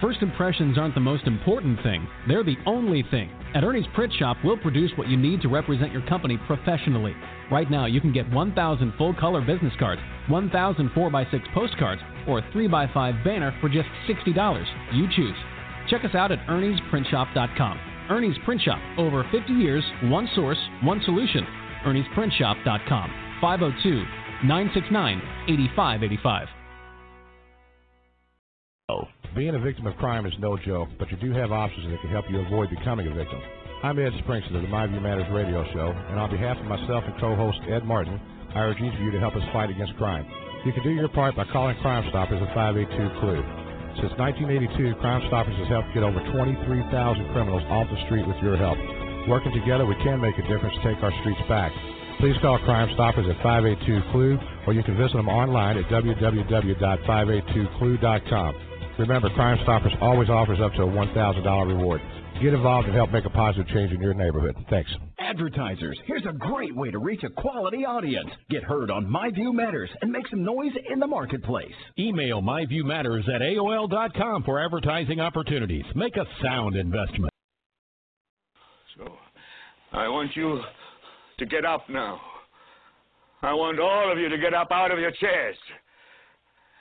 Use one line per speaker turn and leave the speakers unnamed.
First impressions aren't the most important thing, they're the only thing. At Ernie's Print Shop, we'll produce what you need to represent your company professionally. Right now, you can get 1,000 full color business cards, 1,000 4x6 postcards, or a 3x5 banner for just $60. You choose. Check us out at Ernie'sPrintShop.com. Ernie's Print Shop, over 50 years, one source, one solution. Ernie'sPrintShop.com. 502 969 8585.
Being a victim of crime is no joke, but you do have options that can help you avoid becoming a victim. I'm Ed Springston of the My View Matters radio show, and on behalf of myself and co-host Ed Martin, I urge each of you to help us fight against crime. You can do your part by calling Crime Stoppers at 582-CLUE. Since 1982, Crime Stoppers has helped get over 23,000 criminals off the street with your help. Working together, we can make a difference to take our streets back. Please call Crime Stoppers at 582-CLUE, or you can visit them online at www.582clue.com. Remember, Crime Stoppers always offers up to a $1,000 reward. Get involved and help make a positive change in your neighborhood. Thanks.
Advertisers, here's a great way to reach a quality audience. Get heard on My View Matters and make some noise in the marketplace.
Email myviewmatters at AOL.com for advertising opportunities. Make a sound investment.
So, I want you to get up now. I want all of you to get up out of your chairs.